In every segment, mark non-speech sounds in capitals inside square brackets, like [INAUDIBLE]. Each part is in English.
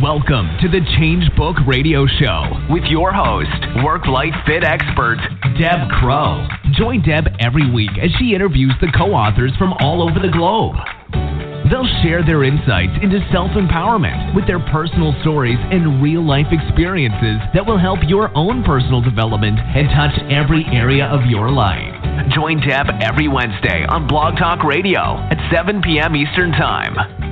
Welcome to the Change Book Radio Show with your host, work life fit expert, Deb Crow. Join Deb every week as she interviews the co authors from all over the globe. They'll share their insights into self empowerment with their personal stories and real life experiences that will help your own personal development and touch every area of your life. Join Deb every Wednesday on Blog Talk Radio at 7 p.m. Eastern Time.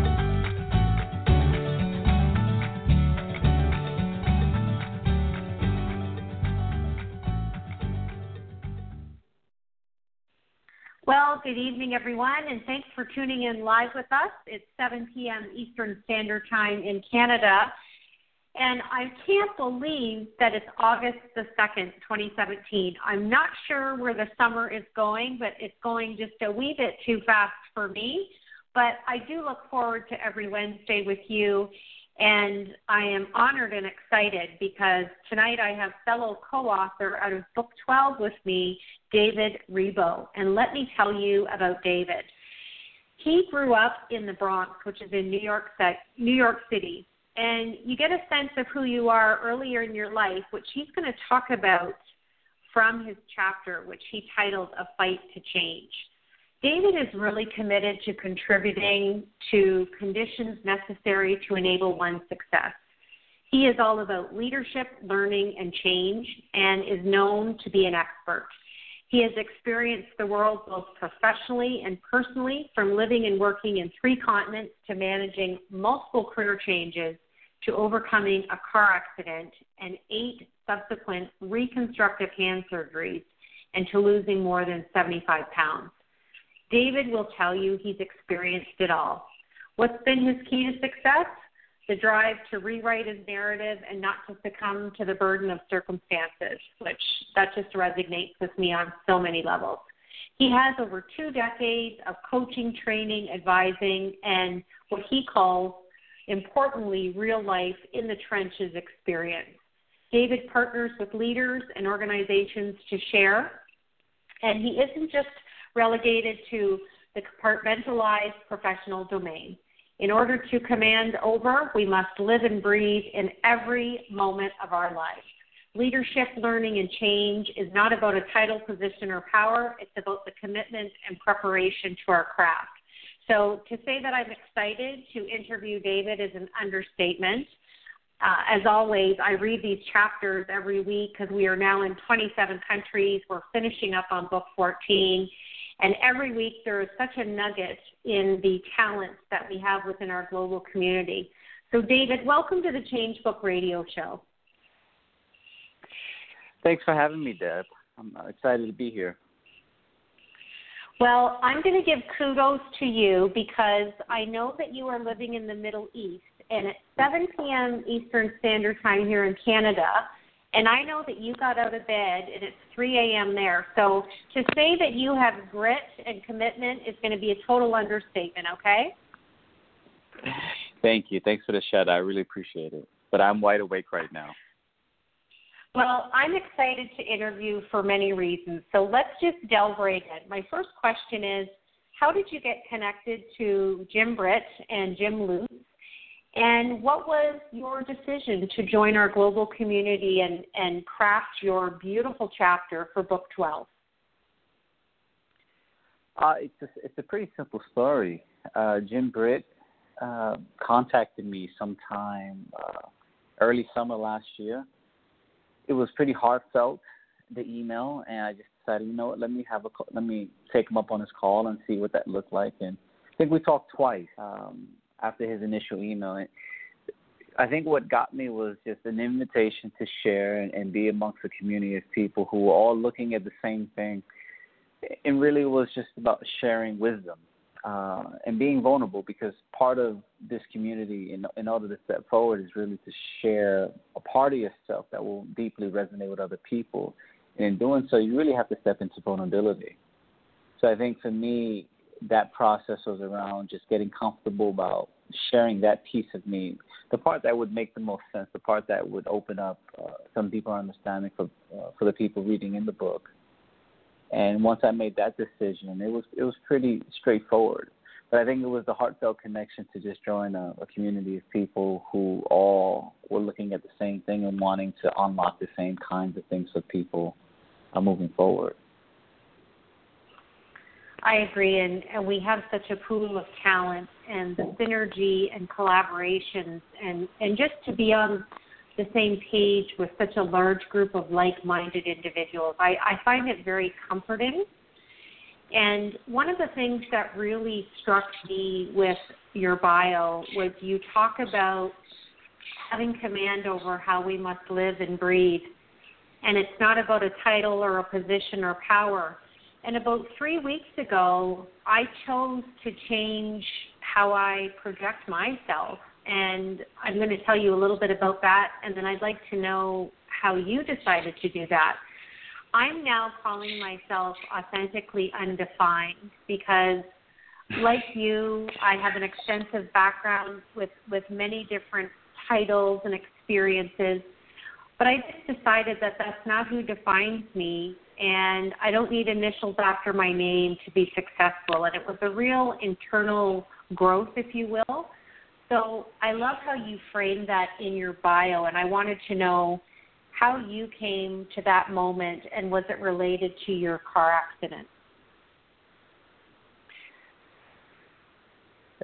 Good evening, everyone, and thanks for tuning in live with us. It's 7 p.m. Eastern Standard Time in Canada. And I can't believe that it's August the 2nd, 2017. I'm not sure where the summer is going, but it's going just a wee bit too fast for me. But I do look forward to every Wednesday with you. And I am honored and excited because tonight I have fellow co author out of Book 12 with me, David Rebo. And let me tell you about David. He grew up in the Bronx, which is in New York, New York City. And you get a sense of who you are earlier in your life, which he's going to talk about from his chapter, which he titled A Fight to Change. David is really committed to contributing to conditions necessary to enable one's success. He is all about leadership, learning, and change, and is known to be an expert. He has experienced the world both professionally and personally, from living and working in three continents to managing multiple career changes to overcoming a car accident and eight subsequent reconstructive hand surgeries and to losing more than 75 pounds. David will tell you he's experienced it all. What's been his key to success? The drive to rewrite his narrative and not to succumb to the burden of circumstances, which that just resonates with me on so many levels. He has over two decades of coaching, training, advising, and what he calls, importantly, real life in the trenches experience. David partners with leaders and organizations to share, and he isn't just relegated to the compartmentalized professional domain. In order to command over, we must live and breathe in every moment of our life. Leadership, learning, and change is not about a title, position, or power. It's about the commitment and preparation to our craft. So, to say that I'm excited to interview David is an understatement. Uh, as always, I read these chapters every week because we are now in 27 countries. We're finishing up on book 14. And every week there is such a nugget in the talents that we have within our global community. So, David, welcome to the Change Book Radio Show. Thanks for having me, Deb. I'm excited to be here. Well, I'm going to give kudos to you because I know that you are living in the Middle East, and at 7 p.m. Eastern Standard Time here in Canada, and I know that you got out of bed and it's 3 a.m. there. So to say that you have grit and commitment is going to be a total understatement, okay? Thank you. Thanks for the shout. I really appreciate it. But I'm wide awake right now. Well, I'm excited to interview for many reasons. So let's just delve right in. My first question is How did you get connected to Jim Britt and Jim Lutes? And what was your decision to join our global community and, and craft your beautiful chapter for Book 12? Uh, it's, a, it's a pretty simple story. Uh, Jim Britt uh, contacted me sometime uh, early summer last year. It was pretty heartfelt, the email, and I just decided, you know what, let me have a let me take him up on his call and see what that looked like. And I think we talked twice. Um, after his initial email. And I think what got me was just an invitation to share and, and be amongst a community of people who were all looking at the same thing. And really, was just about sharing wisdom uh, and being vulnerable because part of this community, in, in order to step forward, is really to share a part of yourself that will deeply resonate with other people. And in doing so, you really have to step into vulnerability. So I think for me, that process was around just getting comfortable about sharing that piece of me, the part that would make the most sense, the part that would open up uh, some deeper understanding for uh, for the people reading in the book. And once I made that decision, it was it was pretty straightforward. but I think it was the heartfelt connection to just join a, a community of people who all were looking at the same thing and wanting to unlock the same kinds of things for people uh, moving forward. I agree, and, and we have such a pool of talent and the synergy and collaborations, and, and just to be on the same page with such a large group of like minded individuals. I, I find it very comforting and one of the things that really struck me with your bio was you talk about having command over how we must live and breathe. And it's not about a title or a position or power. And about three weeks ago, I chose to change how I project myself. And I'm going to tell you a little bit about that. And then I'd like to know how you decided to do that. I'm now calling myself authentically undefined because like you, I have an extensive background with, with many different titles and experiences, but I just decided that that's not who defines me, and I don't need initials after my name to be successful. And it was a real internal growth, if you will. So I love how you framed that in your bio, and I wanted to know how you came to that moment and was it related to your car accident?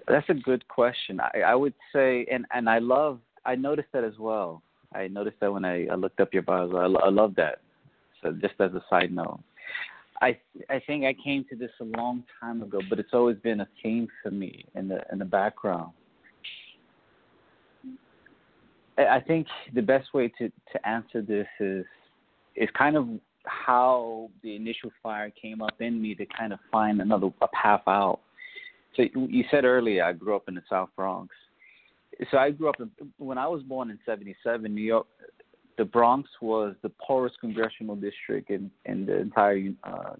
That's a good question. I, I would say, and and I love, I noticed that as well. I noticed that when I, I looked up your bio. I, I love that. So just as a side note, I I think I came to this a long time ago, but it's always been a theme for me in the in the background. I think the best way to, to answer this is is kind of how the initial fire came up in me to kind of find another a path out. So you said earlier I grew up in the South Bronx. So I grew up in, when I was born in '77. New York, the Bronx was the poorest congressional district in in the entire uh,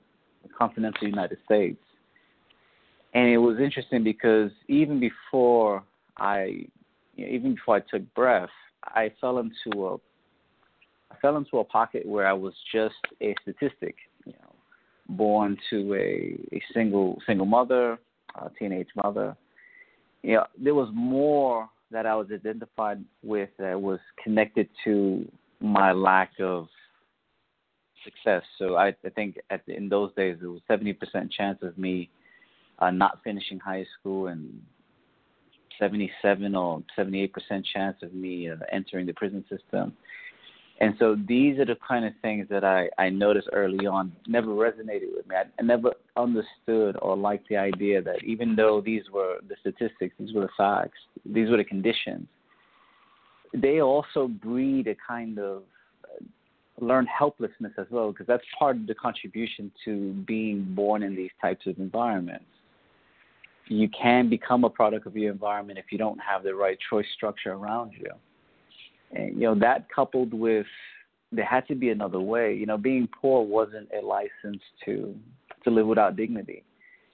continental United States. And it was interesting because even before I, you know, even before I took breath, I fell into a I fell into a pocket where I was just a statistic, you know, born to a, a single single mother, a teenage mother. You know, there was more that I was identified with that was connected to my lack of success. So I, I think the, in those days it was seventy percent chance of me uh, not finishing high school and 77 or 78 percent chance of me uh, entering the prison system. And so these are the kind of things that I, I noticed early on never resonated with me. I, I never understood or liked the idea that even though these were the statistics, these were the facts, these were the conditions, they also breed a kind of uh, learned helplessness as well, because that's part of the contribution to being born in these types of environments you can become a product of your environment if you don't have the right choice structure around you. And you know that coupled with there had to be another way. You know, being poor wasn't a license to to live without dignity,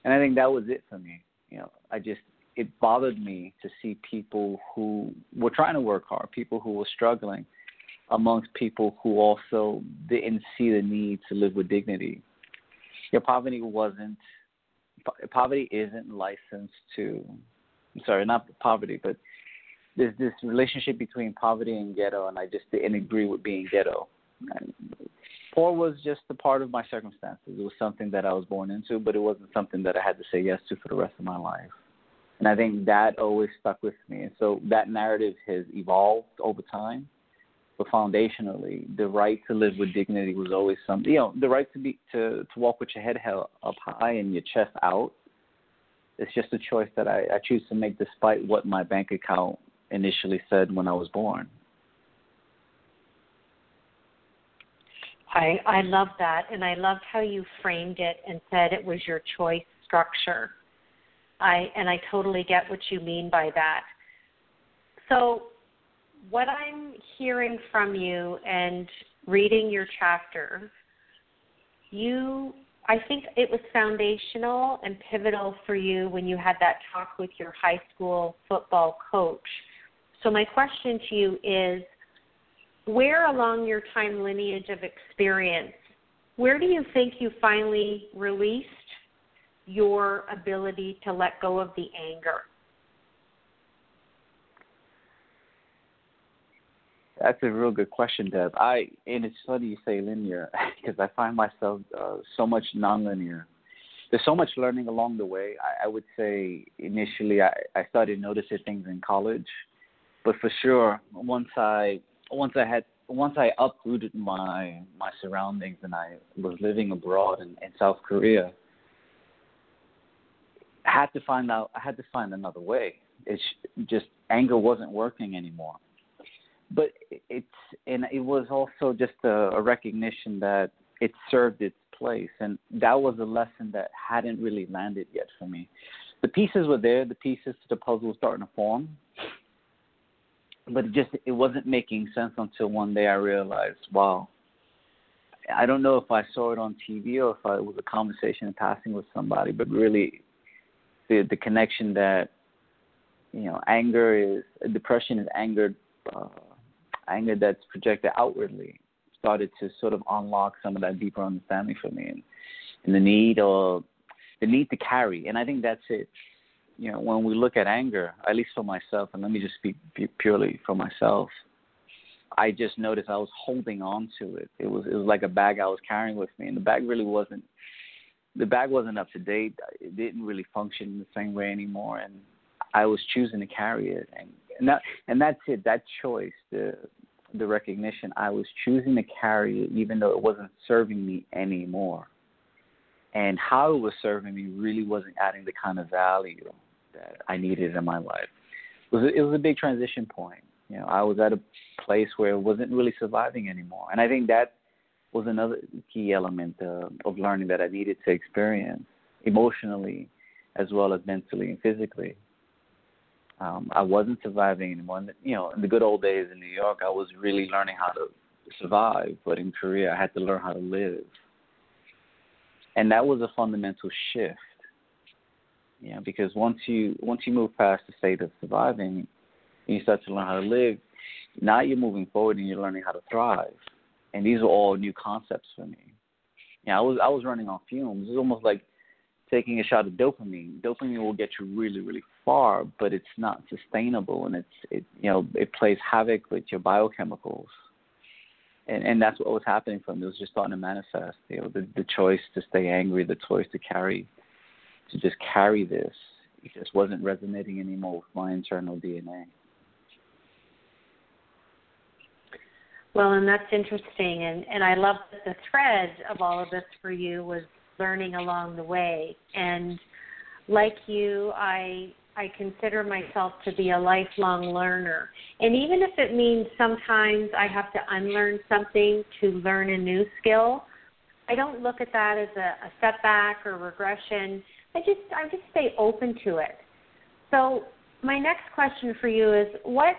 and I think that was it for me. You know, I just it bothered me to see people who were trying to work hard, people who were struggling, amongst people who also didn't see the need to live with dignity. Your poverty wasn't poverty isn't licensed to. I'm sorry, not poverty, but there's this relationship between poverty and ghetto, and I just didn't agree with being ghetto. Poor was just a part of my circumstances. It was something that I was born into, but it wasn't something that I had to say yes to for the rest of my life. And I think that always stuck with me. And so that narrative has evolved over time but foundationally, the right to live with dignity was always something. You know, the right to be to to walk with your head held up high and your chest out. It's just a choice that I, I choose to make, despite what my bank account initially said when I was born. I I love that, and I loved how you framed it and said it was your choice structure. I and I totally get what you mean by that. So what I'm hearing from you and reading your chapter, you I think it was foundational and pivotal for you when you had that talk with your high school football coach. So my question to you is where along your time lineage of experience, where do you think you finally released your ability to let go of the anger? That's a real good question, Deb. I and it's funny you say linear [LAUGHS] because I find myself uh, so much nonlinear. There's so much learning along the way. I, I would say initially I, I started noticing things in college, but for sure once I once I had once I uprooted my my surroundings and I was living abroad in, in South Korea, had to find out. I had to find another way. It's just anger wasn't working anymore. But it's and it was also just a, a recognition that it served its place, and that was a lesson that hadn't really landed yet for me. The pieces were there. The pieces to the puzzle were starting to form, but it just it wasn't making sense until one day I realized, wow. I don't know if I saw it on TV or if I, it was a conversation in passing with somebody, but really, the the connection that you know anger is depression is anger uh, anger that's projected outwardly started to sort of unlock some of that deeper understanding for me and, and the need or the need to carry and I think that's it you know, when we look at anger, at least for myself, and let me just speak purely for myself, I just noticed I was holding on to it. It was it was like a bag I was carrying with me, and the bag really wasn't the bag wasn't up to date. It didn't really function the same way anymore, and I was choosing to carry it, and and that and that's it. That choice, the the recognition, I was choosing to carry it, even though it wasn't serving me anymore. And how it was serving me really wasn't adding the kind of value that I needed in my life. It was a, it was a big transition point. You know, I was at a place where it wasn't really surviving anymore, and I think that was another key element uh, of learning that I needed to experience emotionally, as well as mentally and physically. Um, I wasn't surviving anymore. You know, in the good old days in New York, I was really learning how to survive, but in Korea, I had to learn how to live, and that was a fundamental shift you know, because once you once you move past the state of surviving, and you start to learn how to live. Now you're moving forward and you're learning how to thrive, and these are all new concepts for me. Yeah, I was I was running on fumes. It's almost like taking a shot of dopamine. Dopamine will get you really really far, but it's not sustainable, and it's it you know it plays havoc with your biochemicals. And and that's what was happening for me. It was just starting to manifest. You know, the the choice to stay angry, the choice to carry to just carry this. It just wasn't resonating anymore with my internal DNA. Well, and that's interesting, and and I love that the thread of all of this for you was learning along the way. And like you, I I consider myself to be a lifelong learner. And even if it means sometimes I have to unlearn something to learn a new skill, I don't look at that as a, a setback or regression. I just I just stay open to it. So my next question for you is what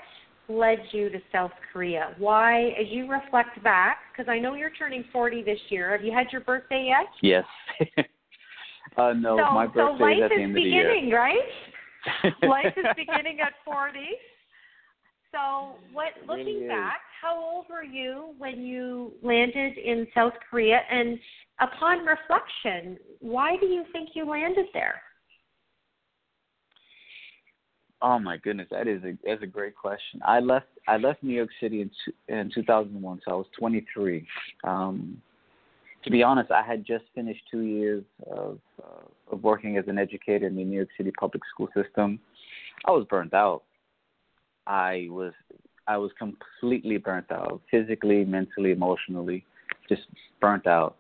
led you to South Korea? Why, as you reflect back, because I know you're turning 40 this year. Have you had your birthday yet? Yes. [LAUGHS] uh, no, so, my birthday so life is at the end beginning, of the year. right? [LAUGHS] life is beginning at 40. So, what looking really back, how old were you when you landed in South Korea? And upon reflection, why do you think you landed there? Oh my goodness, that is a that's a great question. I left I left New York City in in 2001, so I was 23. Um, to be honest, I had just finished two years of uh, of working as an educator in the New York City public school system. I was burnt out. I was I was completely burnt out, physically, mentally, emotionally, just burnt out.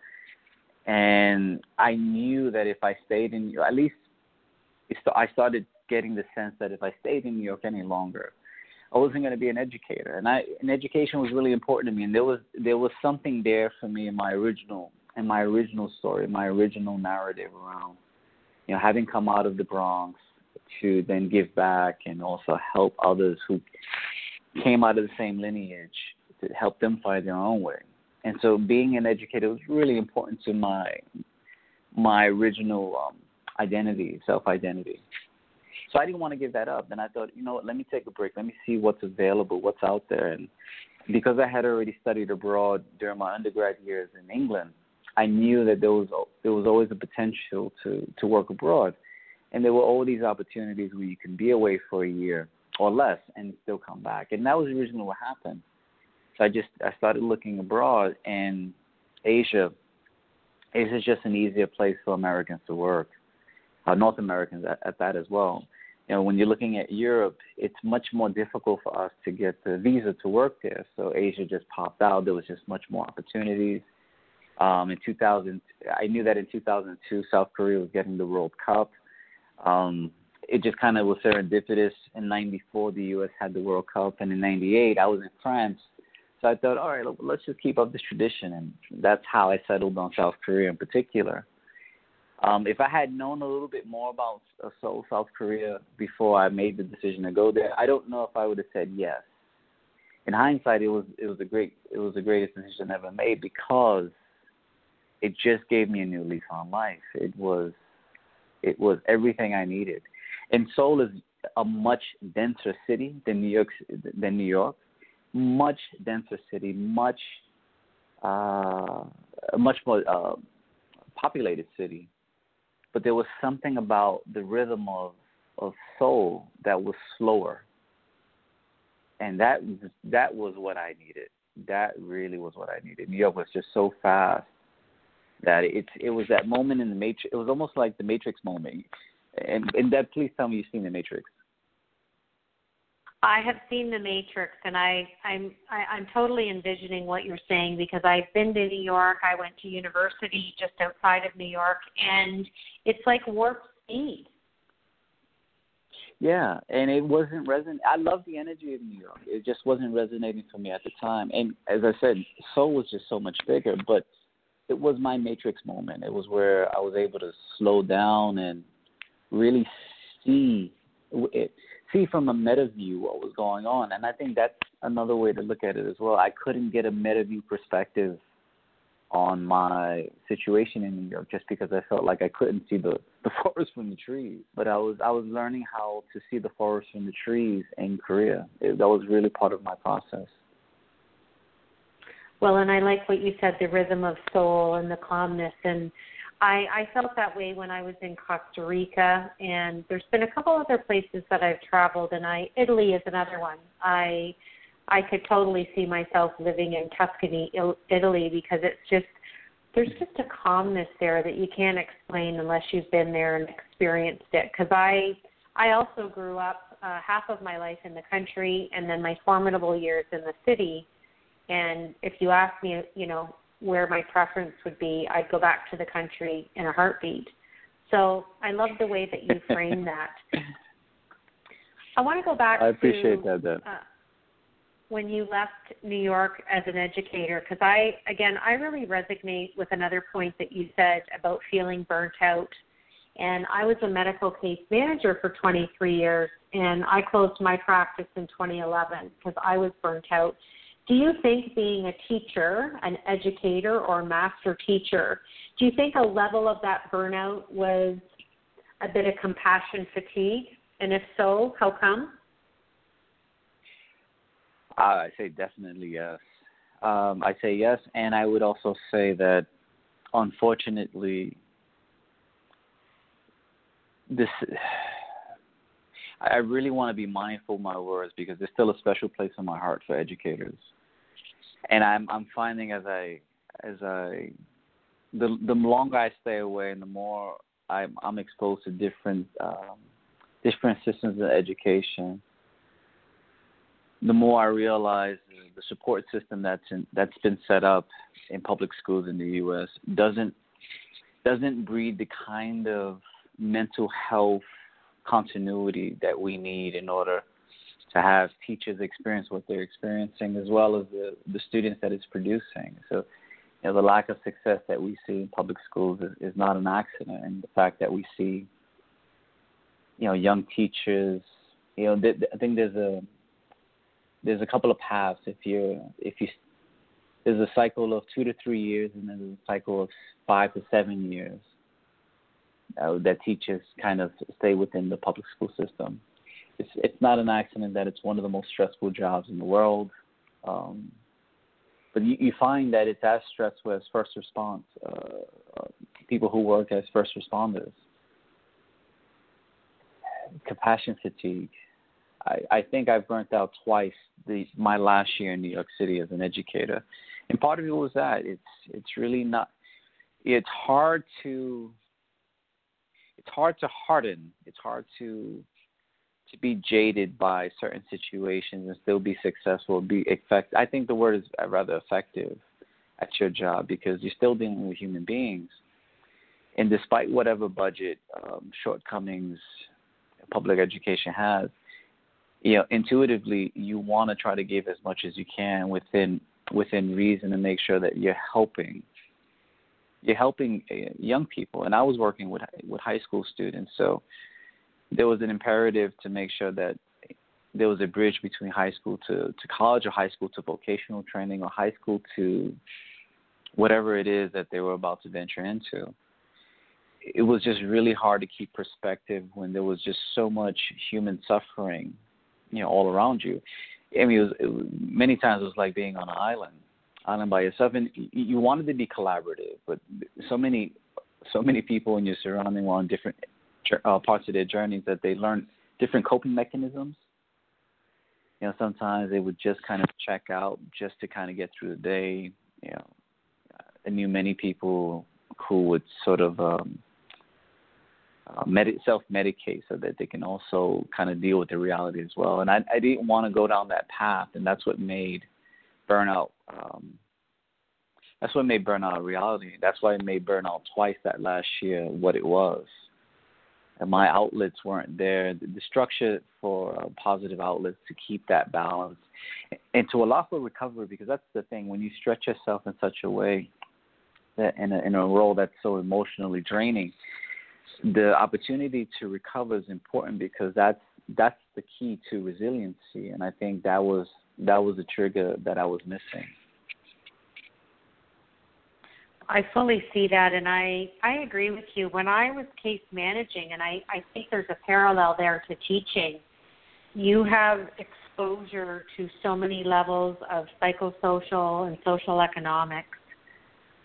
And I knew that if I stayed in, at least I started getting the sense that if I stayed in New York any longer, I wasn't going to be an educator. And I, and education was really important to me. And there was there was something there for me in my original in my original story, my original narrative around, you know, having come out of the Bronx, to then give back and also help others who came out of the same lineage to help them find their own way. And so being an educator was really important to my my original um, identity, self identity. So I didn't want to give that up. And I thought, you know what, let me take a break. Let me see what's available, what's out there. And because I had already studied abroad during my undergrad years in England, I knew that there was there was always a potential to to work abroad, and there were all these opportunities where you can be away for a year or less and still come back, and that was originally what happened. So I just I started looking abroad, and Asia, Asia is just an easier place for Americans to work, uh, North Americans at, at that as well. You know, when you're looking at Europe, it's much more difficult for us to get the visa to work there. So Asia just popped out. There was just much more opportunities. Um, in 2000, I knew that in 2002, South Korea was getting the World Cup. Um, it just kind of was serendipitous. In '94, the U.S. had the World Cup, and in '98, I was in France. So I thought, all right, let's just keep up this tradition, and that's how I settled on South Korea in particular. Um, if I had known a little bit more about uh, Seoul, South Korea, before I made the decision to go there, I don't know if I would have said yes. In hindsight, it was it was a great it was the greatest decision I ever made because it just gave me a new lease on life. It was it was everything I needed. And Seoul is a much denser city than New York than New York, much denser city, much uh, much more uh, populated city. But there was something about the rhythm of of Seoul that was slower, and that that was what I needed. That really was what I needed. New York was just so fast that it it was that moment in the matrix. It was almost like the Matrix moment. And and that please tell me you've seen the Matrix. I have seen the Matrix, and I I'm I, I'm totally envisioning what you're saying because I've been to New York. I went to university just outside of New York, and it's like warp speed. Yeah, and it wasn't resonant. I love the energy of New York. It just wasn't resonating for me at the time. And as I said, Seoul was just so much bigger, but it was my matrix moment. It was where I was able to slow down and really see it, see from a meta view what was going on. And I think that's another way to look at it as well. I couldn't get a meta view perspective on my situation in New York just because I felt like I couldn't see the [LAUGHS] the forest from the trees. But I was I was learning how to see the forest from the trees in Korea. It, that was really part of my process. Well, and I like what you said, the rhythm of Seoul and the calmness. And I, I felt that way when I was in Costa Rica. And there's been a couple other places that I've traveled, and I Italy is another one. I I could totally see myself living in Tuscany, Italy, because it's just there's just a calmness there that you can't explain unless you've been there and experienced it. Because I I also grew up uh, half of my life in the country, and then my formidable years in the city. And if you ask me, you know, where my preference would be, I'd go back to the country in a heartbeat. So I love the way that you frame [LAUGHS] that. I want to go back. I appreciate to, that. Deb. Uh, when you left New York as an educator, because I, again, I really resonate with another point that you said about feeling burnt out. And I was a medical case manager for 23 years, and I closed my practice in 2011 because I was burnt out. Do you think being a teacher, an educator, or a master teacher, do you think a level of that burnout was a bit of compassion fatigue? And if so, how come? Uh, I say definitely yes. Um, I say yes, and I would also say that unfortunately, this I really want to be mindful of my words because there's still a special place in my heart for educators. And I'm I'm finding as I as I the the longer I stay away and the more I'm I'm exposed to different um, different systems of education, the more I realize the support system that's in, that's been set up in public schools in the U.S. doesn't doesn't breed the kind of mental health continuity that we need in order to have teachers experience what they're experiencing as well as the, the students that it's producing. So, you know, the lack of success that we see in public schools is, is not an accident, and the fact that we see, you know, young teachers, you know, th- I think there's a there's a couple of paths. If you're if you there's a cycle of two to three years, and then there's a cycle of five to seven years uh, that teachers kind of stay within the public school system. It's it's not an accident that it's one of the most stressful jobs in the world. Um, but you, you find that it's as stressful as first response. Uh, uh, people who work as first responders. Compassion fatigue. I, I think I've burnt out twice the, my last year in New York City as an educator, and part of it was that it's it's really not. It's hard to. It's hard to harden. It's hard to to be jaded by certain situations and still be successful, be effective. I think the word is rather effective at your job because you're still dealing with human beings. And despite whatever budget um, shortcomings public education has, you know, intuitively you want to try to give as much as you can within within reason and make sure that you're helping you're helping uh, young people. And I was working with with high school students, so there was an imperative to make sure that there was a bridge between high school to, to college or high school to vocational training or high school to whatever it is that they were about to venture into. It was just really hard to keep perspective when there was just so much human suffering, you know, all around you. I mean, it was, it many times it was like being on an island, island by yourself, and you wanted to be collaborative, but so many, so many people in your surrounding were on different uh, parts of their journeys that they learned different coping mechanisms. You know, sometimes they would just kind of check out just to kind of get through the day. You know, I knew many people who would sort of um, uh, med- self-medicate so that they can also kind of deal with the reality as well. And I, I didn't want to go down that path, and that's what made burnout. Um, that's what made burnout a reality. That's why it made burnout twice that last year what it was and my outlets weren't there. The, structure for uh, positive outlets to keep that balance and to allow for recovery, because that's the thing. When you stretch yourself in such a way that in a, in a role that's so emotionally draining, the opportunity to recover is important because that's that's the key to resiliency. And I think that was that was the trigger that I was missing. I fully see that, and I I agree with you. When I was case managing, and I I think there's a parallel there to teaching. You have exposure to so many levels of psychosocial and social economics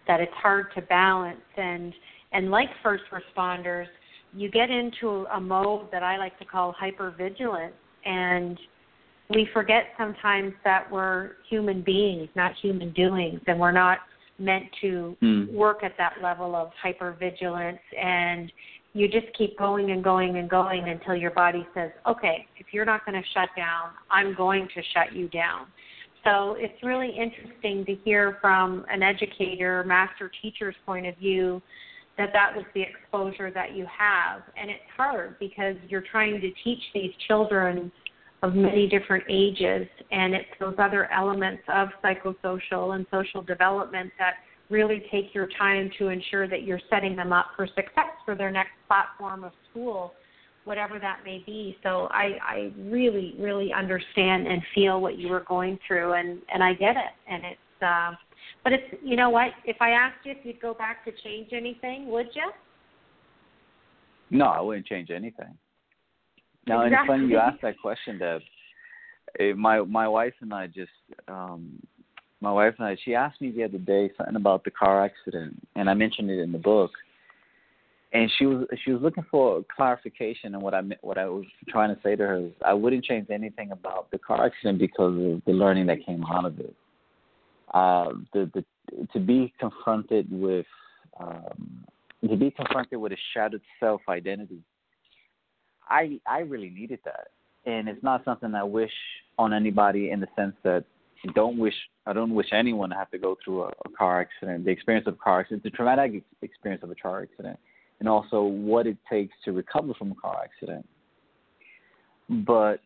that it's hard to balance. And and like first responders, you get into a mode that I like to call hypervigilance, and we forget sometimes that we're human beings, not human doings, and we're not meant to mm. work at that level of hypervigilance and you just keep going and going and going until your body says, okay, if you're not going to shut down, I'm going to shut you down. So it's really interesting to hear from an educator, master teacher's point of view that that was the exposure that you have. And it's hard because you're trying to teach these children of many different ages, and it's those other elements of psychosocial and social development that really take your time to ensure that you're setting them up for success for their next platform of school, whatever that may be. So I, I really, really understand and feel what you were going through, and and I get it. And it's, uh, but it's, you know what? If I asked you if you'd go back to change anything, would you? No, I wouldn't change anything. Now, exactly. it's funny you asked that question, Deb. Eh, my my wife and I just um my wife and I she asked me the other day something about the car accident and I mentioned it in the book. And she was she was looking for clarification and what I what I was trying to say to her is I wouldn't change anything about the car accident because of the learning that came out of it. Uh the the to be confronted with um to be confronted with a shattered self identity I I really needed that, and it's not something I wish on anybody in the sense that don't wish I don't wish anyone to have to go through a, a car accident. The experience of a car accident, the traumatic experience of a car accident, and also what it takes to recover from a car accident. But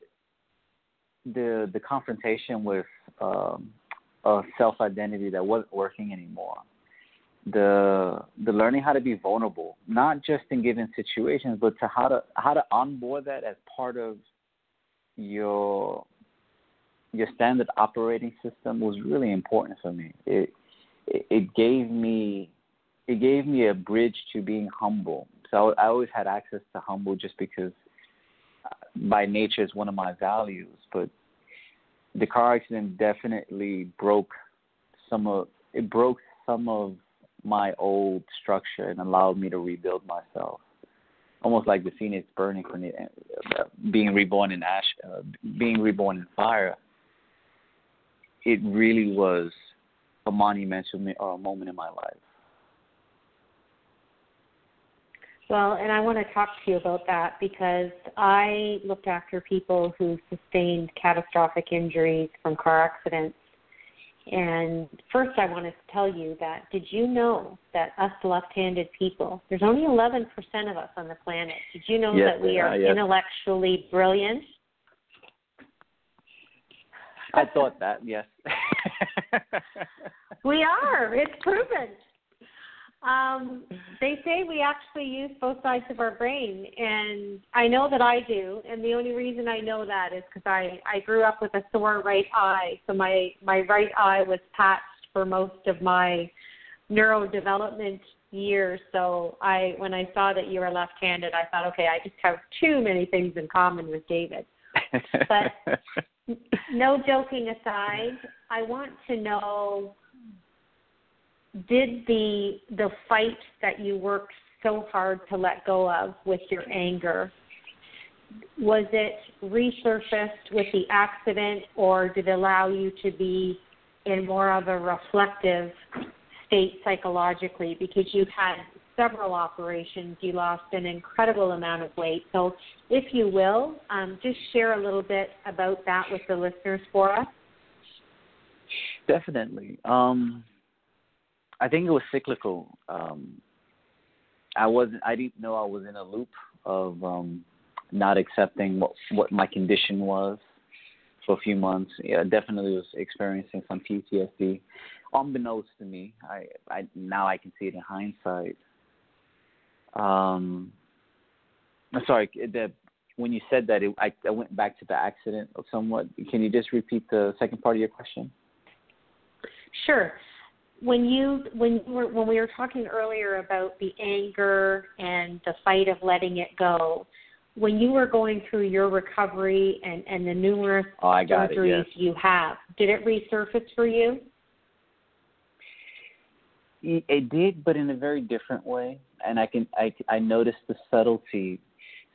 the the confrontation with um, a self identity that wasn't working anymore the the learning how to be vulnerable, not just in given situations, but to how to how to onboard that as part of your your standard operating system was really important for me. It it, gave me it gave me a bridge to being humble. So I always had access to humble just because uh, by nature is one of my values. But the car accident definitely broke some of it broke some of my old structure and allowed me to rebuild myself. Almost like the phoenix burning uh, being reborn in ash, uh, being reborn in fire. It really was a monumental or a moment in my life. Well, and I want to talk to you about that because I looked after people who sustained catastrophic injuries from car accidents. And first, I want to tell you that did you know that us left handed people, there's only 11% of us on the planet. Did you know yes, that we are yes. intellectually brilliant? I thought that, yes. [LAUGHS] we are. It's proven. Um, they say we actually use both sides of our brain, and I know that I do. And the only reason I know that is because I I grew up with a sore right eye, so my my right eye was patched for most of my neurodevelopment years. So I when I saw that you were left-handed, I thought, okay, I just have too many things in common with David. [LAUGHS] But no joking aside, I want to know did the the fight that you worked so hard to let go of with your anger was it resurfaced with the accident or did it allow you to be in more of a reflective state psychologically? Because you had several operations you lost an incredible amount of weight. So if you will um, just share a little bit about that with the listeners for us. Definitely. Um, I think it was cyclical. Um, I wasn't. I didn't know I was in a loop of um, not accepting what what my condition was for a few months. Yeah, I definitely was experiencing some PTSD, unbeknownst to me. I, I now I can see it in hindsight. Um, I'm sorry, the, when you said that, it, I, I went back to the accident somewhat. Can you just repeat the second part of your question? Sure when you when you were when we were talking earlier about the anger and the fight of letting it go, when you were going through your recovery and and the numerous oh, surgeries it, yes. you have, did it resurface for you? It did, but in a very different way, and I can I I noticed the subtlety.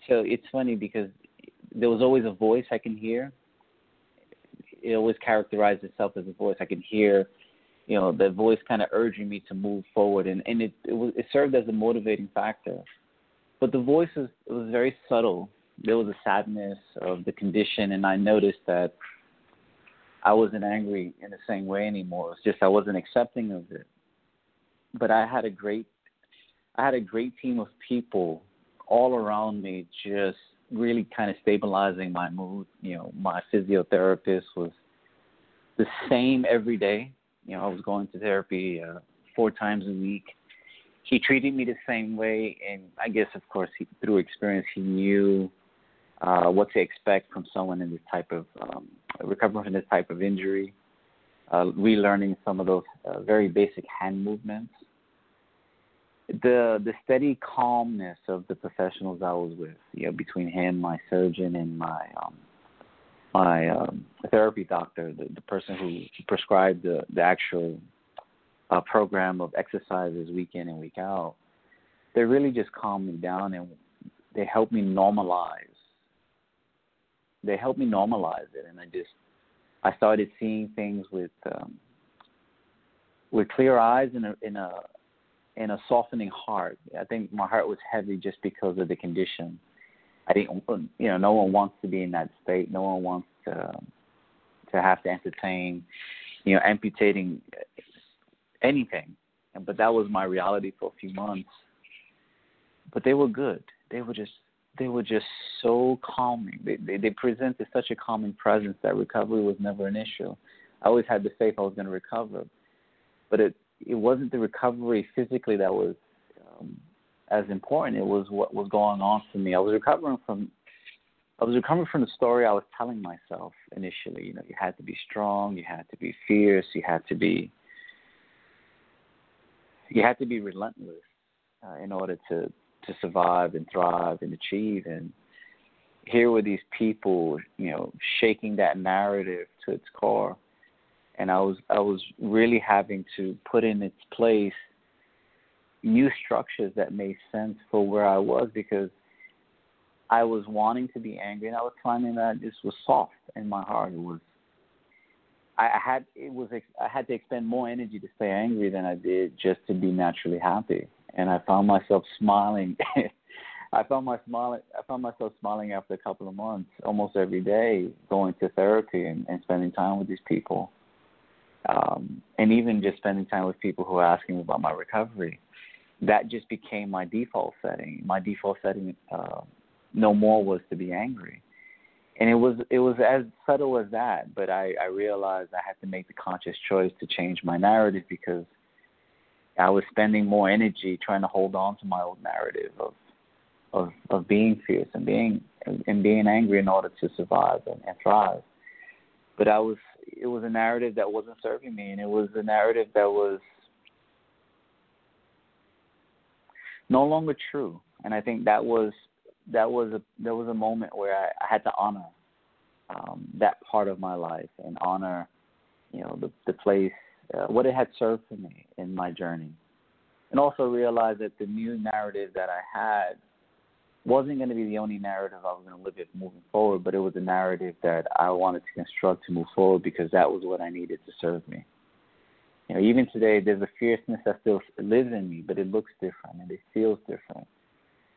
So it's funny because there was always a voice I can hear. It always characterized itself as a voice I can hear you know, the voice kind of urging me to move forward, and and it it, was, it served as a motivating factor. But the voice was was very subtle. There was a sadness of the condition, and I noticed that I wasn't angry in the same way anymore. It's just I wasn't accepting of it. But I had a great, I had a great team of people all around me, just really kind of stabilizing my mood. You know, my physiotherapist was the same every day you know, I was going to therapy uh, four times a week. He treated me the same way, and I guess, of course, he, through experience, he knew uh, what to expect from someone in this type of um, recovering from this type of injury. Uh, relearning some of those uh, very basic hand movements. The the steady calmness of the professionals I was with, you know, between him, my surgeon, and my um, my um, therapy doctor, the, the person who prescribed the, the actual uh, program of exercises week in and week out, they really just calmed me down and they helped me normalize. They helped me normalize it, and I just I started seeing things with um, with clear eyes and a in a in a softening heart. I think my heart was heavy just because of the condition I didn't, you know, no one wants to be in that state. No one wants to to have to entertain, you know, amputating anything. But that was my reality for a few months. But they were good. They were just they were just so calming. They, they they presented such a calming presence that recovery was never an issue. I always had the faith I was going to recover, but it it wasn't the recovery physically that was um, as important. It was what was going on for me. I was recovering from I was recovering from the story I was telling myself initially. You know, you had to be strong, you had to be fierce, you had to be you had to be relentless uh, in order to to survive and thrive and achieve. And here were these people, you know, shaking that narrative to its core. and I was I was really having to put in its place new structures that made sense for where I was because I was wanting to be angry and I was finding that this was soft in my heart. It was I had it was I had to expend more energy to stay angry than I did just to be naturally happy, and I found myself smiling. [LAUGHS] I found my smiling. I found myself smiling after a couple of months, almost every day, going to therapy and, and spending time with these people, um, and even just spending time with people who are asking about my recovery. That just became my default setting. My default setting, uh, no more, was to be angry and it was it was as subtle as that but i i realized i had to make the conscious choice to change my narrative because i was spending more energy trying to hold on to my old narrative of of of being fierce and being and being angry in order to survive and, and thrive but i was it was a narrative that wasn't serving me and it was a narrative that was no longer true and i think that was that was a there was a moment where I, I had to honor um, that part of my life and honor, you know, the the place, uh, what it had served for me in my journey, and also realize that the new narrative that I had wasn't going to be the only narrative I was going to live it moving forward, but it was a narrative that I wanted to construct to move forward because that was what I needed to serve me. You know, even today, there's a fierceness that still lives in me, but it looks different and it feels different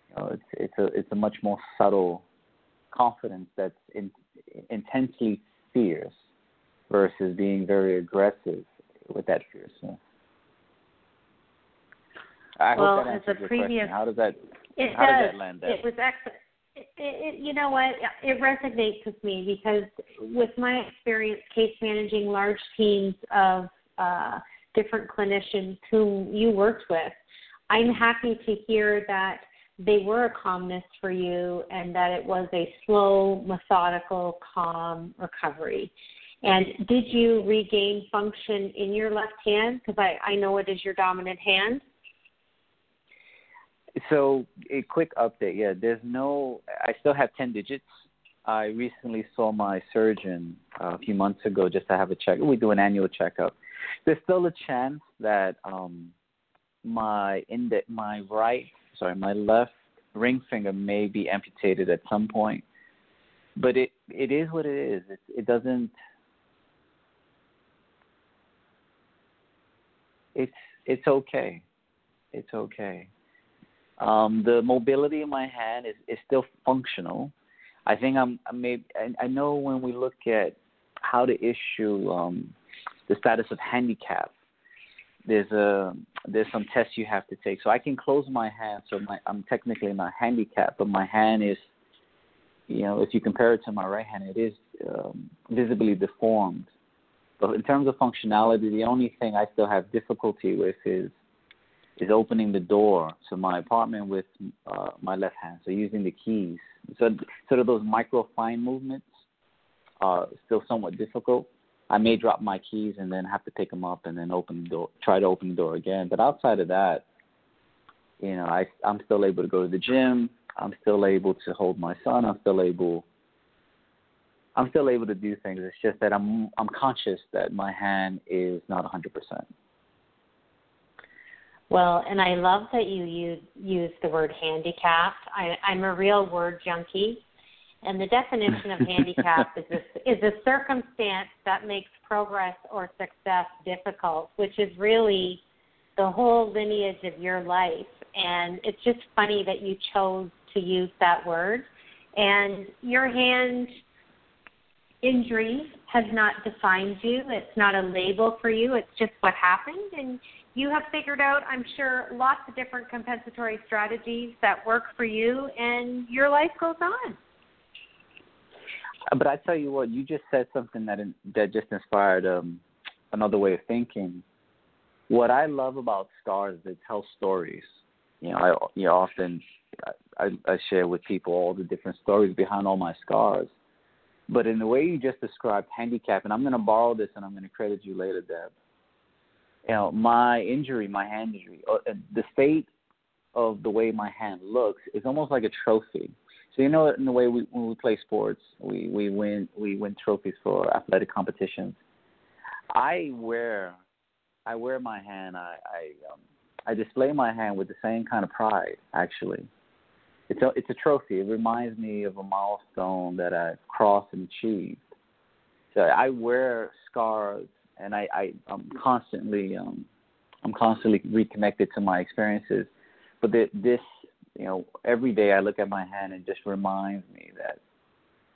You know, it's it's a it's a much more subtle confidence that's in, intensely fierce versus being very aggressive with that fierceness. I well, hope that answers your previous, question. How does that it how does, does that land It was excellent. It, it, you know what? It resonates with me because, with my experience case managing large teams of uh, different clinicians whom you worked with, I'm happy to hear that they were a calmness for you and that it was a slow, methodical, calm recovery. And did you regain function in your left hand? Because I, I know it is your dominant hand. So, a quick update. Yeah, there's no, I still have 10 digits. I recently saw my surgeon uh, a few months ago just to have a check. We do an annual checkup. There's still a chance that um, my index, my right sorry, my left ring finger may be amputated at some point. But it it is what it is. It it doesn't it's it's okay. It's okay. Um, the mobility in my hand is, is still functional. I think I'm I may I, I know when we look at how to issue um, the status of handicap, there's a there's some tests you have to take. So I can close my hand, so my I'm technically not handicapped, but my hand is, you know, if you compare it to my right hand, it is um, visibly deformed. But in terms of functionality, the only thing I still have difficulty with is is opening the door to my apartment with uh, my left hand. So using the keys. So sort of those micro fine movements are still somewhat difficult. I may drop my keys and then have to pick them up and then open the door, try to open the door again. But outside of that, you know, I I'm still able to go to the gym. I'm still able to hold my son. I'm still able. I'm still able to do things. It's just that I'm I'm conscious that my hand is not 100%. Well, and I love that you use use the word handicapped. I, I'm a real word junkie. And the definition of handicap is a, is a circumstance that makes progress or success difficult, which is really the whole lineage of your life. And it's just funny that you chose to use that word. And your hand injury has not defined you. It's not a label for you. It's just what happened. And you have figured out, I'm sure, lots of different compensatory strategies that work for you, and your life goes on. But I tell you what, you just said something that that just inspired um, another way of thinking. What I love about scars is they tell stories. You know, I you know, often I, I share with people all the different stories behind all my scars. But in the way you just described handicap, and I'm going to borrow this and I'm going to credit you later, Deb. You know, my injury, my hand injury, uh, the state of the way my hand looks is almost like a trophy. So you know, in the way we when we play sports, we we win we win trophies for athletic competitions. I wear I wear my hand. I I, um, I display my hand with the same kind of pride. Actually, it's a it's a trophy. It reminds me of a milestone that I've crossed and achieved. So I wear scars, and I, I I'm constantly um, I'm constantly reconnected to my experiences. But the, this, you know, every day I look at my hand and just reminds me that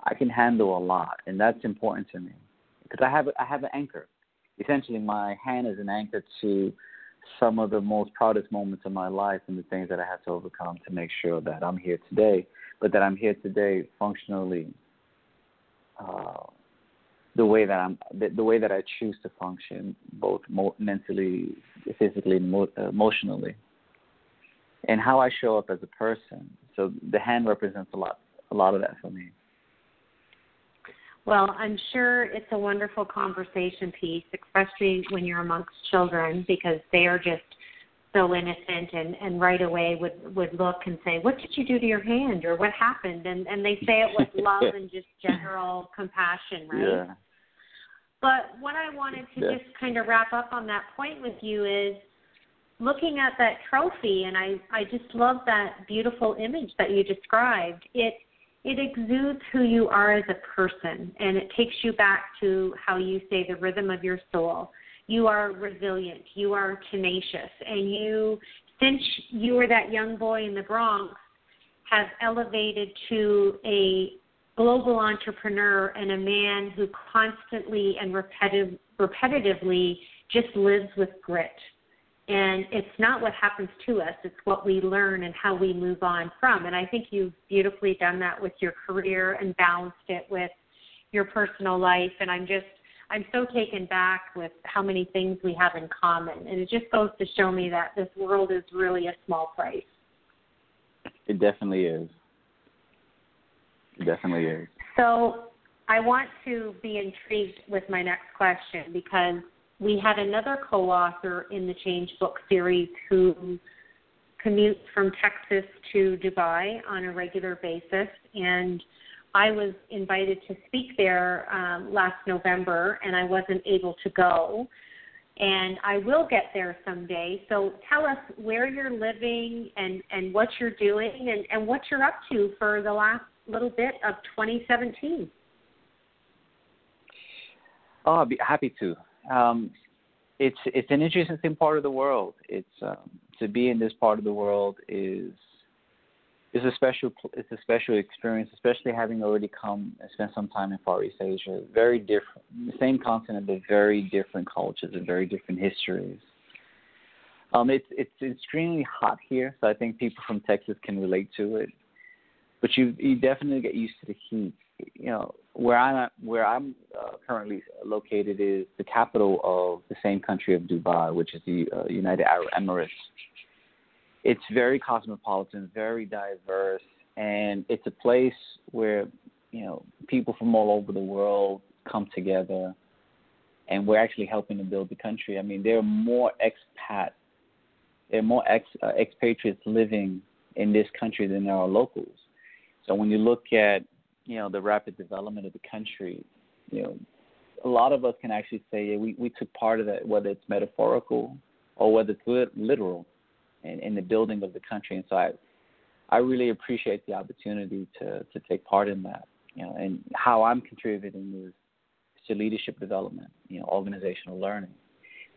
I can handle a lot, and that's important to me because I have I have an anchor. Essentially, my hand is an anchor to some of the most proudest moments of my life and the things that I had to overcome to make sure that I'm here today, but that I'm here today functionally uh, the way that I'm the, the, way that I choose to function, both mo- mentally, physically, mo- emotionally, and how I show up as a person. So the hand represents a lot, a lot of that for me. Well, I'm sure it's a wonderful conversation piece, especially when you're amongst children, because they are just so innocent and and right away would would look and say, "What did you do to your hand?" or "What happened?" and and they say it with [LAUGHS] love and just general compassion, right? Yeah. But what I wanted to yeah. just kind of wrap up on that point with you is looking at that trophy, and I I just love that beautiful image that you described. It it exudes who you are as a person and it takes you back to how you say the rhythm of your soul. You are resilient. You are tenacious. And you since you were that young boy in the bronx have elevated to a global entrepreneur and a man who constantly and repetitive, repetitively just lives with grit and it's not what happens to us, it's what we learn and how we move on from. And I think you've beautifully done that with your career and balanced it with your personal life. And I'm just, I'm so taken back with how many things we have in common. And it just goes to show me that this world is really a small place. It definitely is. It definitely is. So I want to be intrigued with my next question because we had another co-author in the Change Book series who commutes from Texas to Dubai on a regular basis, and I was invited to speak there um, last November, and I wasn't able to go. And I will get there someday. So tell us where you're living and, and what you're doing and, and what you're up to for the last little bit of 2017. Oh, I'd be happy to um, it's it's an interesting part of the world. It's um, to be in this part of the world is is a special it's a special experience, especially having already come and spent some time in Far East Asia. Very different, the same continent, but very different cultures and very different histories. Um, it's it's extremely hot here, so I think people from Texas can relate to it. But you you definitely get used to the heat you know where I'm where I'm uh, currently located is the capital of the same country of Dubai, which is the uh, United Arab Emirates. It's very cosmopolitan, very diverse, and it's a place where you know people from all over the world come together, and we're actually helping to build the country. I mean, there are more expats, there are more ex uh, expatriates living in this country than there are locals. So when you look at you know the rapid development of the country, you know, a lot of us can actually say yeah, we we took part of that, whether it's metaphorical or whether it's literal, in, in the building of the country. And so I, I really appreciate the opportunity to to take part in that. You know, and how I'm contributing is to leadership development, you know, organizational learning.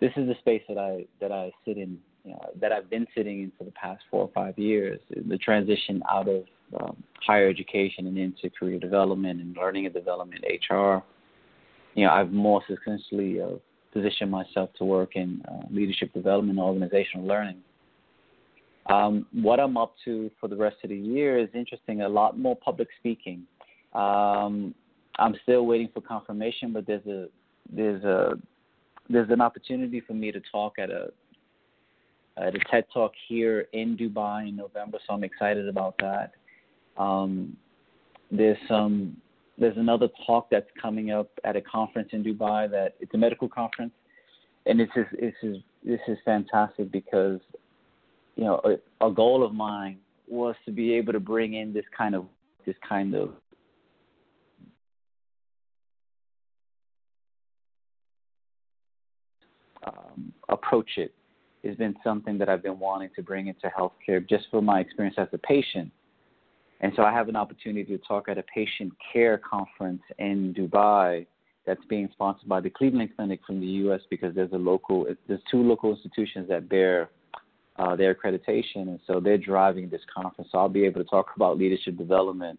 This is the space that I that I sit in, you know, that I've been sitting in for the past four or five years. The transition out of um, higher education and into career development and learning and development, HR. You know, I've more successfully uh, positioned myself to work in uh, leadership development, organizational learning. Um, what I'm up to for the rest of the year is interesting. A lot more public speaking. Um, I'm still waiting for confirmation, but there's a there's a there's an opportunity for me to talk at a at a TED Talk here in Dubai in November, so I'm excited about that. Um, there's some there's another talk that's coming up at a conference in Dubai that it's a medical conference, and this is this is this is fantastic because you know a, a goal of mine was to be able to bring in this kind of this kind of um, approach it has been something that I've been wanting to bring into healthcare just for my experience as a patient. And so I have an opportunity to talk at a patient care conference in Dubai that's being sponsored by the Cleveland Clinic from the U.S. because there's a local, there's two local institutions that bear uh, their accreditation, and so they're driving this conference. So I'll be able to talk about leadership development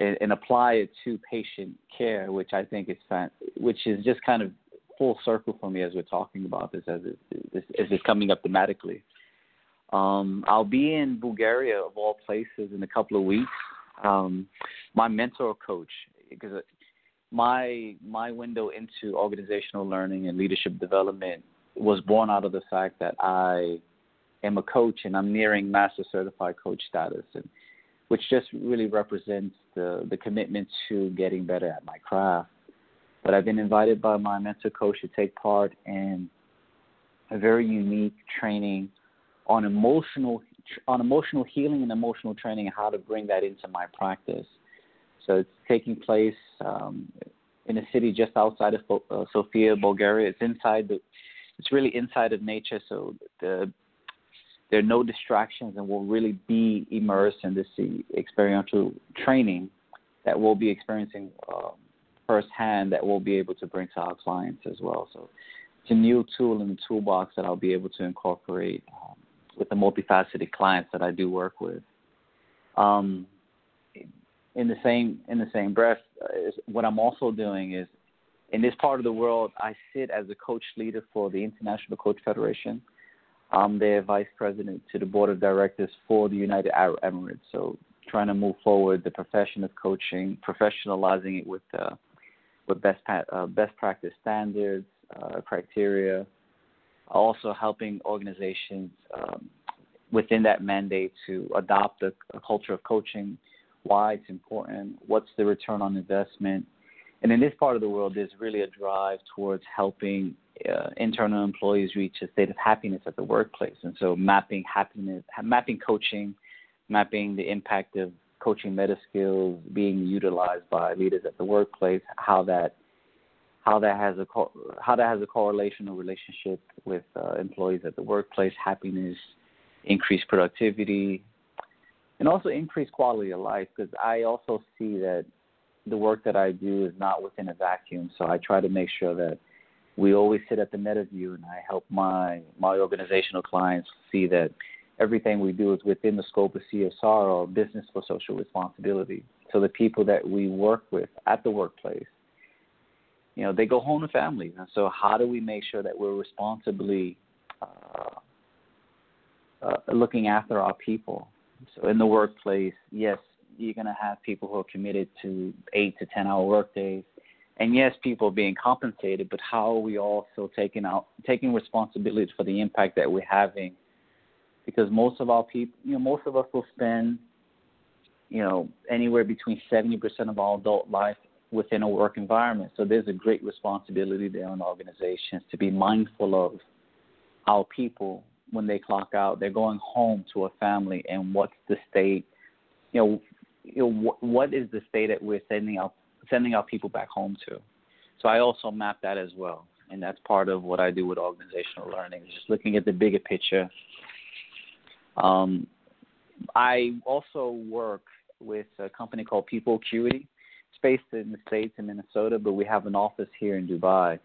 and, and apply it to patient care, which I think is fan, which is just kind of full circle for me as we're talking about this as it, as it's coming up thematically. Um, I'll be in Bulgaria of all places in a couple of weeks. Um, my mentor coach, because my my window into organizational learning and leadership development was born out of the fact that I am a coach and I'm nearing master certified coach status, and which just really represents the the commitment to getting better at my craft. But I've been invited by my mentor coach to take part in a very unique training on emotional on emotional healing and emotional training, how to bring that into my practice. So it's taking place um, in a city just outside of uh, Sofia, Bulgaria. It's inside the, it's really inside of nature. So the there are no distractions, and we'll really be immersed in this experiential training that we'll be experiencing um, firsthand that we'll be able to bring to our clients as well. So it's a new tool in the toolbox that I'll be able to incorporate um, with the multifaceted clients that I do work with. Um, in the same in the same breath, uh, what I'm also doing is in this part of the world, I sit as a coach leader for the International Coach Federation. I'm their vice president to the board of directors for the United Arab Emirates. So trying to move forward the profession of coaching, professionalizing it with uh, with best uh, best practice standards, uh, criteria. Also helping organizations um, within that mandate to adopt a, a culture of coaching, why it's important, what's the return on investment, and in this part of the world, there's really a drive towards helping uh, internal employees reach a state of happiness at the workplace. And so, mapping happiness, mapping coaching, mapping the impact of coaching meta skills being utilized by leaders at the workplace, how that how that has a co- how that has a correlation or relationship with uh, employees at the workplace, happiness, increased productivity, and also increased quality of life. Because I also see that the work that I do is not within a vacuum, so I try to make sure that we always sit at the meta view, and I help my my organizational clients see that everything we do is within the scope of CSR or business for social responsibility. So the people that we work with at the workplace, you know, they go home to families, and so how do we make sure that we're responsibly uh, uh, looking after our people? So in the workplace, yes, you're going to have people who are committed to eight to ten hour workdays, and yes, people are being compensated. But how are we also taking out taking responsibility for the impact that we're having? Because most of our people, you know, most of us will spend, you know, anywhere between seventy percent of our adult life within a work environment. So there's a great responsibility there on organizations to be mindful of our people when they clock out. They're going home to a family, and what's the state you know, you know, what, what is the state that we're sending our sending our people back home to? So I also map that as well, and that's part of what I do with organizational learning, just looking at the bigger picture. Um, I also work with a company called People Acuity. Based in the states in Minnesota, but we have an office here in Dubai,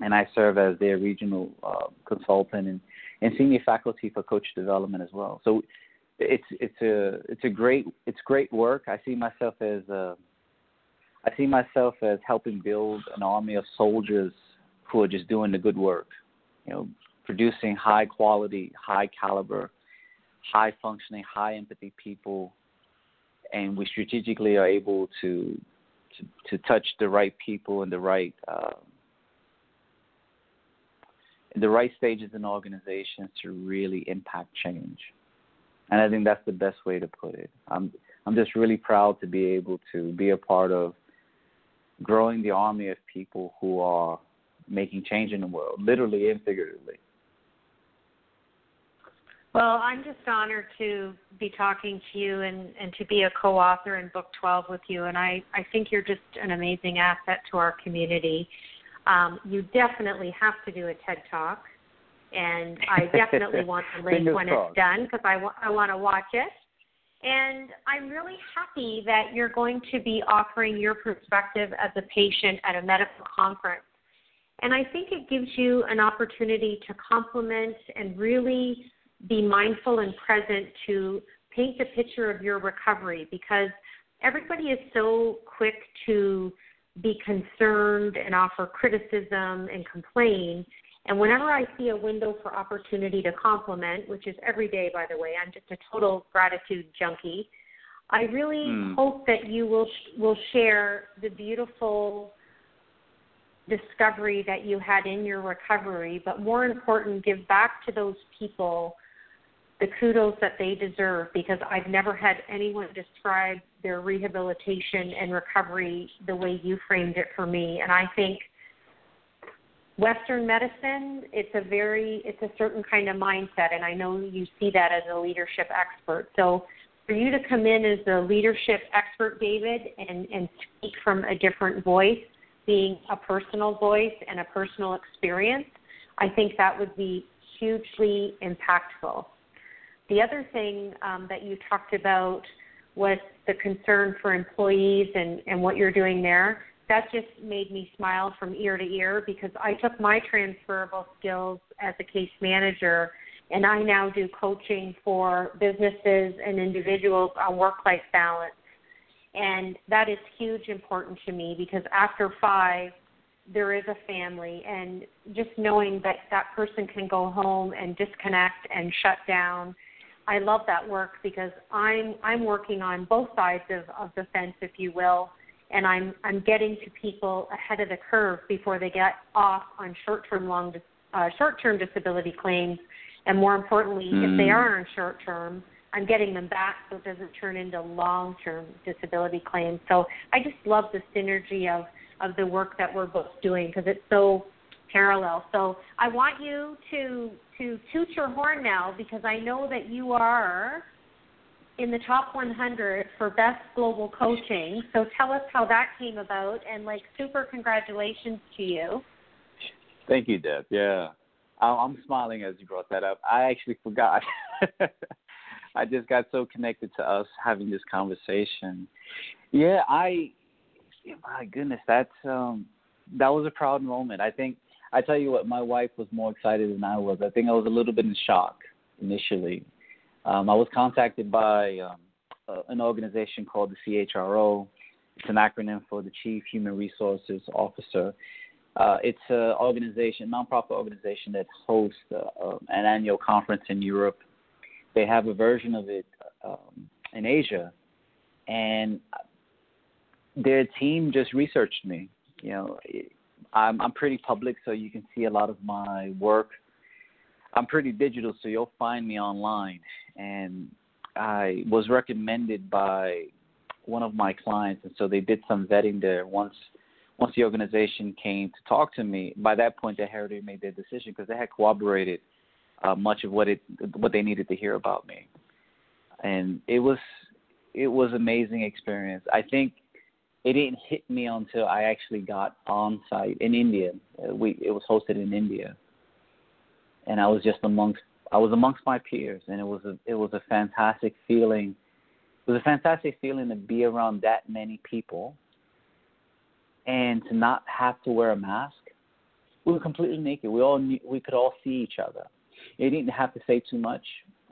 and I serve as their regional uh, consultant and, and senior faculty for coach development as well. So it's it's a it's a great it's great work. I see myself as a I see myself as helping build an army of soldiers who are just doing the good work. You know, producing high quality, high caliber, high functioning, high empathy people, and we strategically are able to to, to touch the right people in the right uh, in the right stages in organizations to really impact change and I think that's the best way to put it. I'm I'm just really proud to be able to be a part of growing the army of people who are making change in the world, literally and figuratively. Well, I'm just honored to be talking to you and, and to be a co author in Book 12 with you. And I, I think you're just an amazing asset to our community. Um, you definitely have to do a TED Talk, and I [LAUGHS] definitely want the link when it's done because I, wa- I want to watch it. And I'm really happy that you're going to be offering your perspective as a patient at a medical conference. And I think it gives you an opportunity to complement and really be mindful and present to paint a picture of your recovery because everybody is so quick to be concerned and offer criticism and complain. And whenever I see a window for opportunity to compliment, which is every day, by the way, I'm just a total gratitude junkie. I really mm. hope that you will will share the beautiful discovery that you had in your recovery, but more important, give back to those people the kudos that they deserve because I've never had anyone describe their rehabilitation and recovery the way you framed it for me. And I think Western medicine, it's a very, it's a certain kind of mindset, and I know you see that as a leadership expert. So for you to come in as a leadership expert, David, and, and speak from a different voice, being a personal voice and a personal experience, I think that would be hugely impactful. The other thing um, that you talked about was the concern for employees and, and what you're doing there. That just made me smile from ear to ear because I took my transferable skills as a case manager and I now do coaching for businesses and individuals on work life balance. And that is huge important to me because after five, there is a family and just knowing that that person can go home and disconnect and shut down I love that work because I'm I'm working on both sides of, of the fence, if you will, and I'm I'm getting to people ahead of the curve before they get off on short-term long uh, short-term disability claims, and more importantly, mm. if they hmm. are on short-term, I'm getting them back so it doesn't turn into long-term disability claims. So I just love the synergy of of the work that we're both doing because it's so parallel. So I want you to to toot your horn now because I know that you are in the top 100 for best global coaching. So tell us how that came about and like super congratulations to you. Thank you, Deb. Yeah. I'm smiling as you brought that up. I actually forgot. [LAUGHS] I just got so connected to us having this conversation. Yeah, I my goodness, that's um that was a proud moment. I think I tell you what, my wife was more excited than I was. I think I was a little bit in shock initially. Um, I was contacted by um, uh, an organization called the CHRO. It's an acronym for the Chief Human Resources Officer. Uh, it's an organization, nonprofit organization that hosts uh, uh, an annual conference in Europe. They have a version of it um, in Asia, and their team just researched me. You know, I'm I'm pretty public, so you can see a lot of my work. I'm pretty digital, so you'll find me online. And I was recommended by one of my clients, and so they did some vetting there. Once once the organization came to talk to me, by that point they had already made their decision because they had corroborated uh, much of what it what they needed to hear about me, and it was it was amazing experience. I think it didn't hit me until I actually got on site in India. Uh, we it was hosted in India, and I was just amongst I was amongst my peers, and it was a it was a fantastic feeling. It was a fantastic feeling to be around that many people, and to not have to wear a mask. We were completely naked. We all knew, we could all see each other. You didn't have to say too much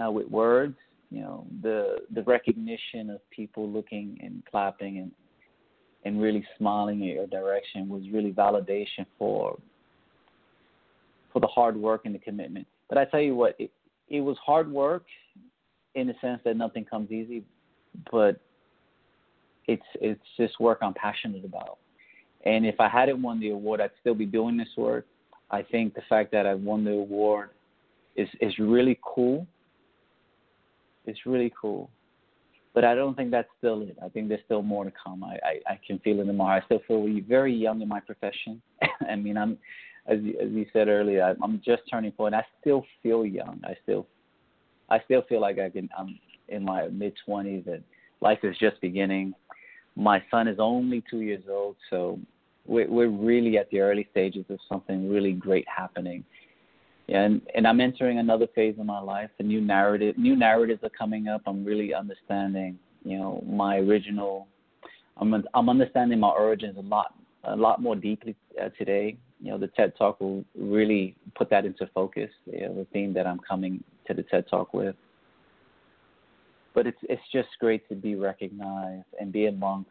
uh, with words. You know the the recognition of people looking and clapping and and really smiling in your direction was really validation for for the hard work and the commitment. But I tell you what, it, it was hard work in the sense that nothing comes easy, but it's it's just work I'm passionate about. And if I hadn't won the award, I'd still be doing this work. I think the fact that I won the award is is really cool. It's really cool. But I don't think that's still it. I think there's still more to come. I, I, I can feel it in. I still feel very young in my profession. [LAUGHS] I mean, I'm, as you, as you said earlier, I, I'm just turning 40. I still feel young. I still, I still feel like I can. I'm in my mid 20s and life is just beginning. My son is only two years old, so We're, we're really at the early stages of something really great happening. And and I'm entering another phase of my life. The new narrative, new narratives are coming up. I'm really understanding, you know, my original. I'm I'm understanding my origins a lot a lot more deeply uh, today. You know, the TED Talk will really put that into focus. You know, the theme that I'm coming to the TED Talk with. But it's it's just great to be recognized and be amongst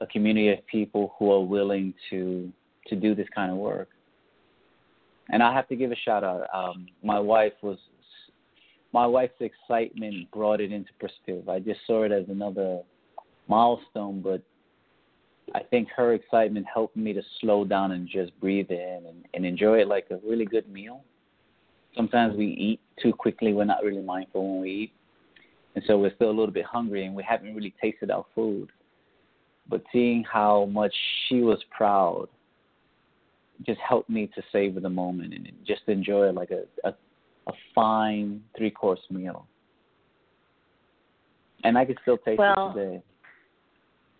a community of people who are willing to to do this kind of work. And I have to give a shout out. Um, my wife was my wife's excitement brought it into perspective. I just saw it as another milestone, but I think her excitement helped me to slow down and just breathe in and, and enjoy it like a really good meal. Sometimes we eat too quickly, we're not really mindful when we eat. And so we're still a little bit hungry and we haven't really tasted our food. But seeing how much she was proud just helped me to savor the moment and just enjoy like a, a, a fine three course meal. And I can still taste well, it today.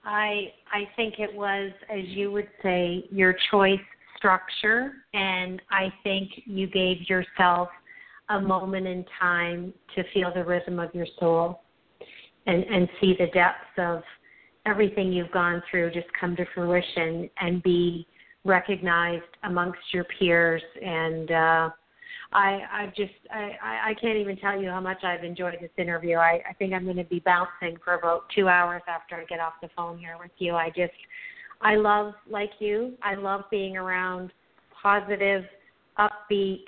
I I think it was, as you would say, your choice structure, and I think you gave yourself a moment in time to feel the rhythm of your soul, and and see the depths of everything you've gone through just come to fruition and be recognized amongst your peers and uh I I just I I can't even tell you how much I've enjoyed this interview. I I think I'm going to be bouncing for about 2 hours after I get off the phone here with you. I just I love like you. I love being around positive, upbeat,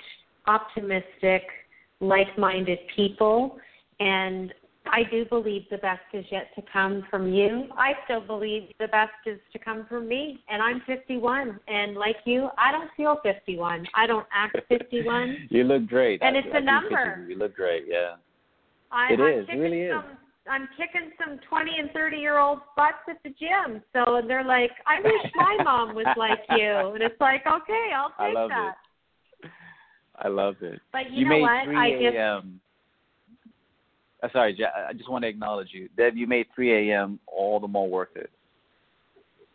optimistic, like-minded people and I do believe the best is yet to come from you. I still believe the best is to come from me. And I'm 51. And like you, I don't feel 51. I don't act 51. [LAUGHS] you look great. And I, it's I a number. You look great, yeah. I, it I'm is. It really some, is. I'm kicking some 20 and 30 year old butts at the gym. So and they're like, I wish [LAUGHS] my mom was like you. And it's like, okay, I'll take I love that. It. I love it. But you, you know what? 3 I just a.m. Uh, sorry, I just want to acknowledge you. Deb, you made 3 a.m. all the more worth it.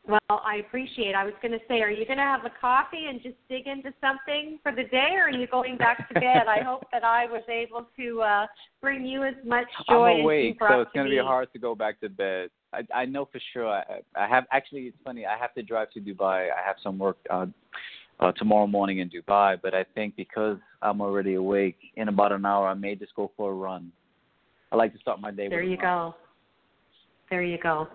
Well, I appreciate. It. I was going to say, are you going to have a coffee and just dig into something for the day, or are you going back to bed? I hope that I was able to uh, bring you as much joy I'm awake, as you brought so it's going to be hard to go back to bed. I, I know for sure. I, I have actually. It's funny. I have to drive to Dubai. I have some work uh, uh, tomorrow morning in Dubai, but I think because I'm already awake, in about an hour, I may just go for a run. I like to start my day. There with you go. There you go.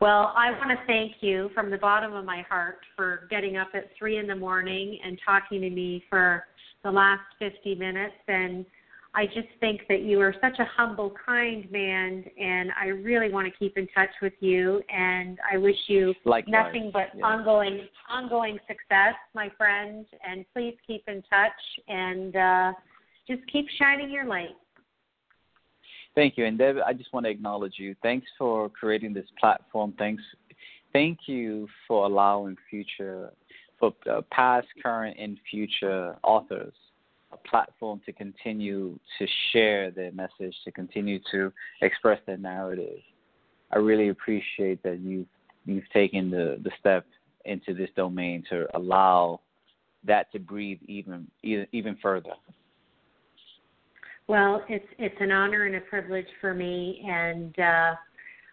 Well, I want to thank you from the bottom of my heart for getting up at three in the morning and talking to me for the last 50 minutes. And I just think that you are such a humble, kind man, and I really want to keep in touch with you. And I wish you Likewise. nothing but yeah. ongoing, ongoing success, my friend. And please keep in touch and uh, just keep shining your light. Thank you, and Deb, I just want to acknowledge you. Thanks for creating this platform. Thanks, thank you for allowing future, for uh, past, current, and future authors a platform to continue to share their message, to continue to express their narrative. I really appreciate that you've you've taken the the step into this domain to allow that to breathe even even, even further. Well, it's it's an honor and a privilege for me, and uh,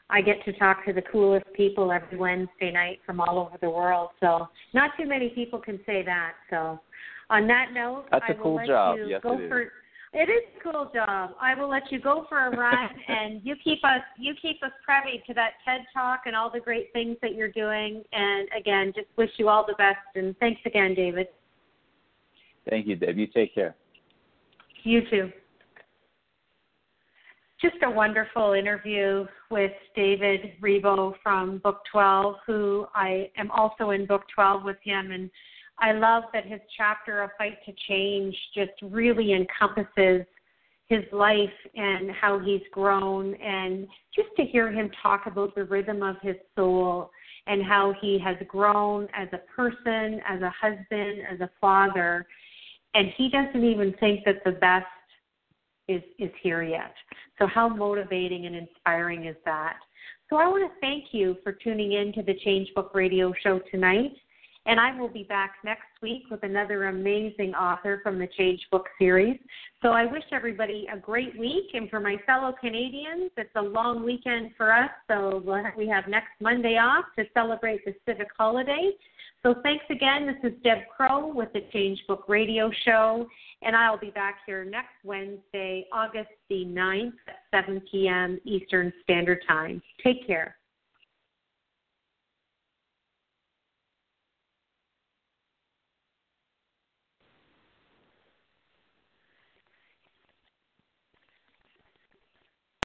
I get to talk to the coolest people every Wednesday night from all over the world. So not too many people can say that. So on that note, That's I a will cool let job. you Yes, go it is. for. It is a cool job. I will let you go for a run, [LAUGHS] and you keep us you keep us privy to that TED Talk and all the great things that you're doing. And again, just wish you all the best. And thanks again, David. Thank you, Deb. You take care. You too. Just a wonderful interview with David Rebo from Book 12, who I am also in Book 12 with him. And I love that his chapter, A Fight to Change, just really encompasses his life and how he's grown. And just to hear him talk about the rhythm of his soul and how he has grown as a person, as a husband, as a father. And he doesn't even think that the best is is here yet. So how motivating and inspiring is that? So I want to thank you for tuning in to the Change Book Radio Show tonight. And I will be back next week with another amazing author from the Change Book series. So I wish everybody a great week. And for my fellow Canadians, it's a long weekend for us. So we have next Monday off to celebrate the civic holiday. So thanks again. This is Deb Crow with the Change Book Radio Show. And I'll be back here next Wednesday, August the 9th at 7 p.m. Eastern Standard Time. Take care.